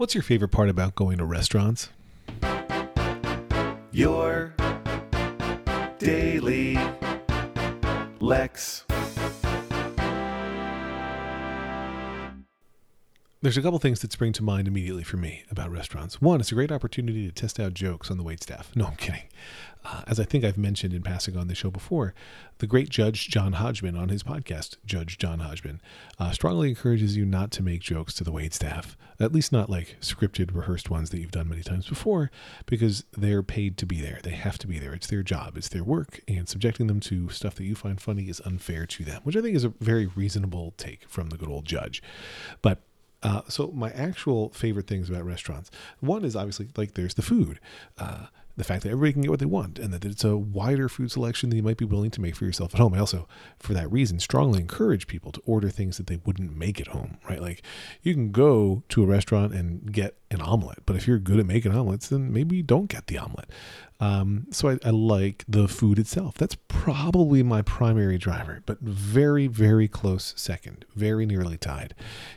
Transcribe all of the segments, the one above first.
What's your favorite part about going to restaurants? Your daily Lex. There's a couple things that spring to mind immediately for me about restaurants. One, it's a great opportunity to test out jokes on the waitstaff. No, I'm kidding. Uh, as I think I've mentioned in passing on the show before, the great Judge John Hodgman on his podcast, Judge John Hodgman, uh, strongly encourages you not to make jokes to the waitstaff, at least not like scripted, rehearsed ones that you've done many times before, because they're paid to be there. They have to be there. It's their job, it's their work, and subjecting them to stuff that you find funny is unfair to them, which I think is a very reasonable take from the good old judge. But uh, so my actual favorite things about restaurants, one is obviously like there's the food, uh, the fact that everybody can get what they want, and that it's a wider food selection than you might be willing to make for yourself at home. I also, for that reason, strongly encourage people to order things that they wouldn't make at home. Right, like you can go to a restaurant and get an omelet, but if you're good at making omelets, then maybe you don't get the omelet. Um, so I, I, like the food itself. That's probably my primary driver, but very, very close second, very nearly tied,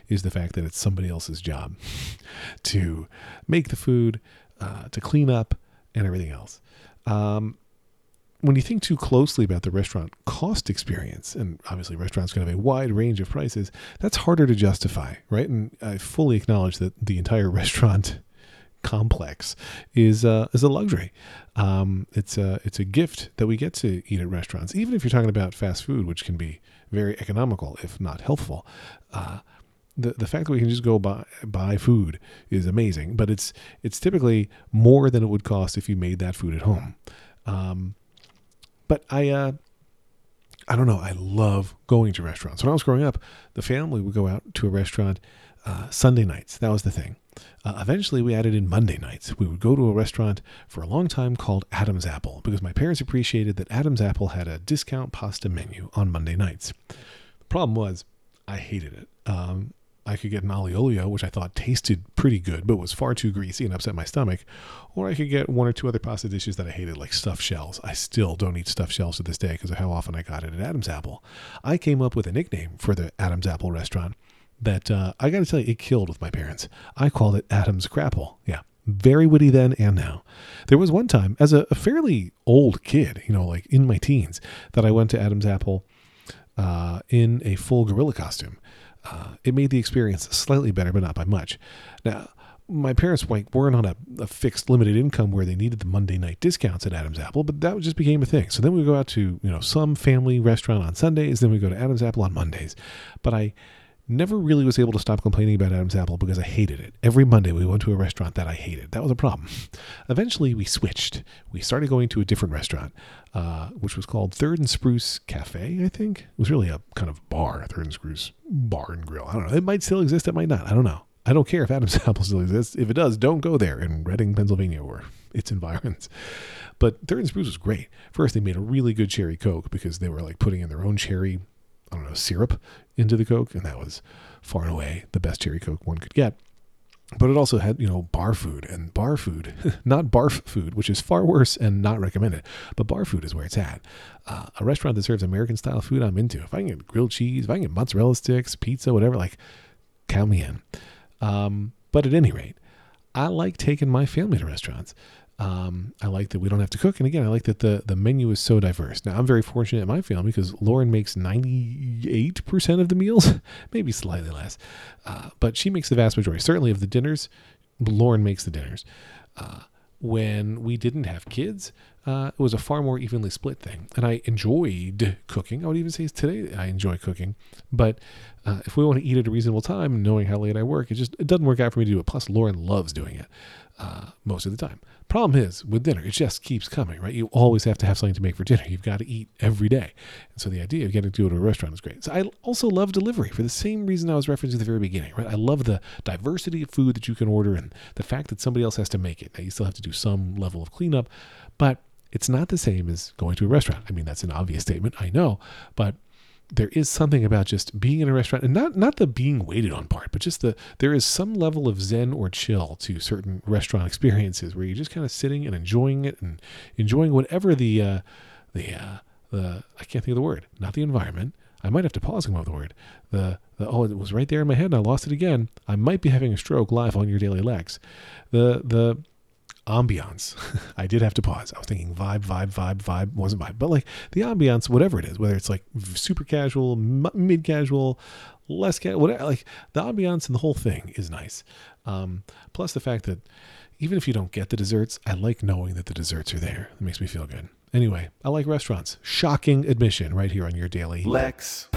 is the fact that it's somebody else's job to make the food, uh, to clean up, and everything else. Um, when you think too closely about the restaurant cost experience, and obviously restaurants can have a wide range of prices, that's harder to justify, right? And I fully acknowledge that the entire restaurant complex is uh, is a luxury. Um, it's a it's a gift that we get to eat at restaurants, even if you're talking about fast food, which can be very economical if not healthful. Uh, the the fact that we can just go buy buy food is amazing, but it's it's typically more than it would cost if you made that food at home. Um, but I uh, I don't know. I love going to restaurants. When I was growing up, the family would go out to a restaurant uh, Sunday nights. That was the thing. Uh, eventually, we added in Monday nights. We would go to a restaurant for a long time called Adam's Apple because my parents appreciated that Adam's Apple had a discount pasta menu on Monday nights. The problem was, I hated it. Um, I could get an aglio olio, which I thought tasted pretty good, but was far too greasy and upset my stomach. Or I could get one or two other pasta dishes that I hated, like stuffed shells. I still don't eat stuffed shells to this day because of how often I got it at Adam's Apple. I came up with a nickname for the Adam's Apple restaurant that uh, I got to tell you, it killed with my parents. I called it Adam's Crapple. Yeah, very witty then and now. There was one time, as a, a fairly old kid, you know, like in my teens, that I went to Adam's Apple uh, in a full gorilla costume. Uh, it made the experience slightly better, but not by much. Now, my parents weren't on a, a, fixed limited income where they needed the Monday night discounts at Adam's Apple, but that just became a thing. So then we go out to you know some family restaurant on Sundays, then we go to Adam's Apple on Mondays. But I never really was able to stop complaining about Adam's Apple because I hated it. Every Monday we went to a restaurant that I hated. That was a problem. Eventually we switched. We started going to a different restaurant, uh, which was called Third and Spruce Cafe, I think. It was really a kind of bar, Third and Spruce Bar and Grill. I don't know. It might still exist, it might not. I don't know. I don't care if Adam's Apple still exists. If it does, don't go there in Reading, Pennsylvania or its environs. But Third and Spruce was great. First, they made a really good cherry Coke because they were like putting in their own cherry I don't know, syrup into the Coke, and that was far and away the best cherry Coke one could get. But it also had, you know, bar food and bar food, not barf food, which is far worse and not recommended. But bar food is where it's at. Uh, a restaurant that serves American style food, I'm into. If I can get grilled cheese, if I can get mozzarella sticks, pizza, whatever, like, count me in. Um, but at any rate, I like taking my family to restaurants. Um, I like that we don't have to cook. And again, I like that the, the menu is so diverse. Now, I'm very fortunate in my family because Lauren makes 98% of the meals, maybe slightly less. Uh, but she makes the vast majority. Certainly of the dinners, Lauren makes the dinners. Uh, when we didn't have kids, uh, it was a far more evenly split thing. And I enjoyed cooking. I would even say today I enjoy cooking. But uh, if we want to eat at a reasonable time, knowing how late I work, it just it doesn't work out for me to do it. Plus, Lauren loves doing it uh, most of the time. Problem is, with dinner, it just keeps coming, right? You always have to have something to make for dinner. You've got to eat every day. And so the idea of getting to go to a restaurant is great. So I also love delivery for the same reason I was referencing at the very beginning, right? I love the diversity of food that you can order and the fact that somebody else has to make it. Now, you still have to do some level of cleanup, but it's not the same as going to a restaurant. I mean, that's an obvious statement, I know, but there is something about just being in a restaurant and not not the being waited on part, but just the there is some level of zen or chill to certain restaurant experiences where you're just kind of sitting and enjoying it and enjoying whatever the uh, the uh, the I can't think of the word, not the environment. I might have to pause and come up with the word. The, the oh, it was right there in my head and I lost it again. I might be having a stroke live on your daily Lex. The the ambiance. I did have to pause. I was thinking vibe, vibe, vibe, vibe. Wasn't vibe, but like the ambiance, whatever it is, whether it's like super casual, mid casual, less casual, whatever. Like the ambiance and the whole thing is nice. Um, plus the fact that even if you don't get the desserts, I like knowing that the desserts are there. It makes me feel good. Anyway, I like restaurants. Shocking admission right here on your daily Lex.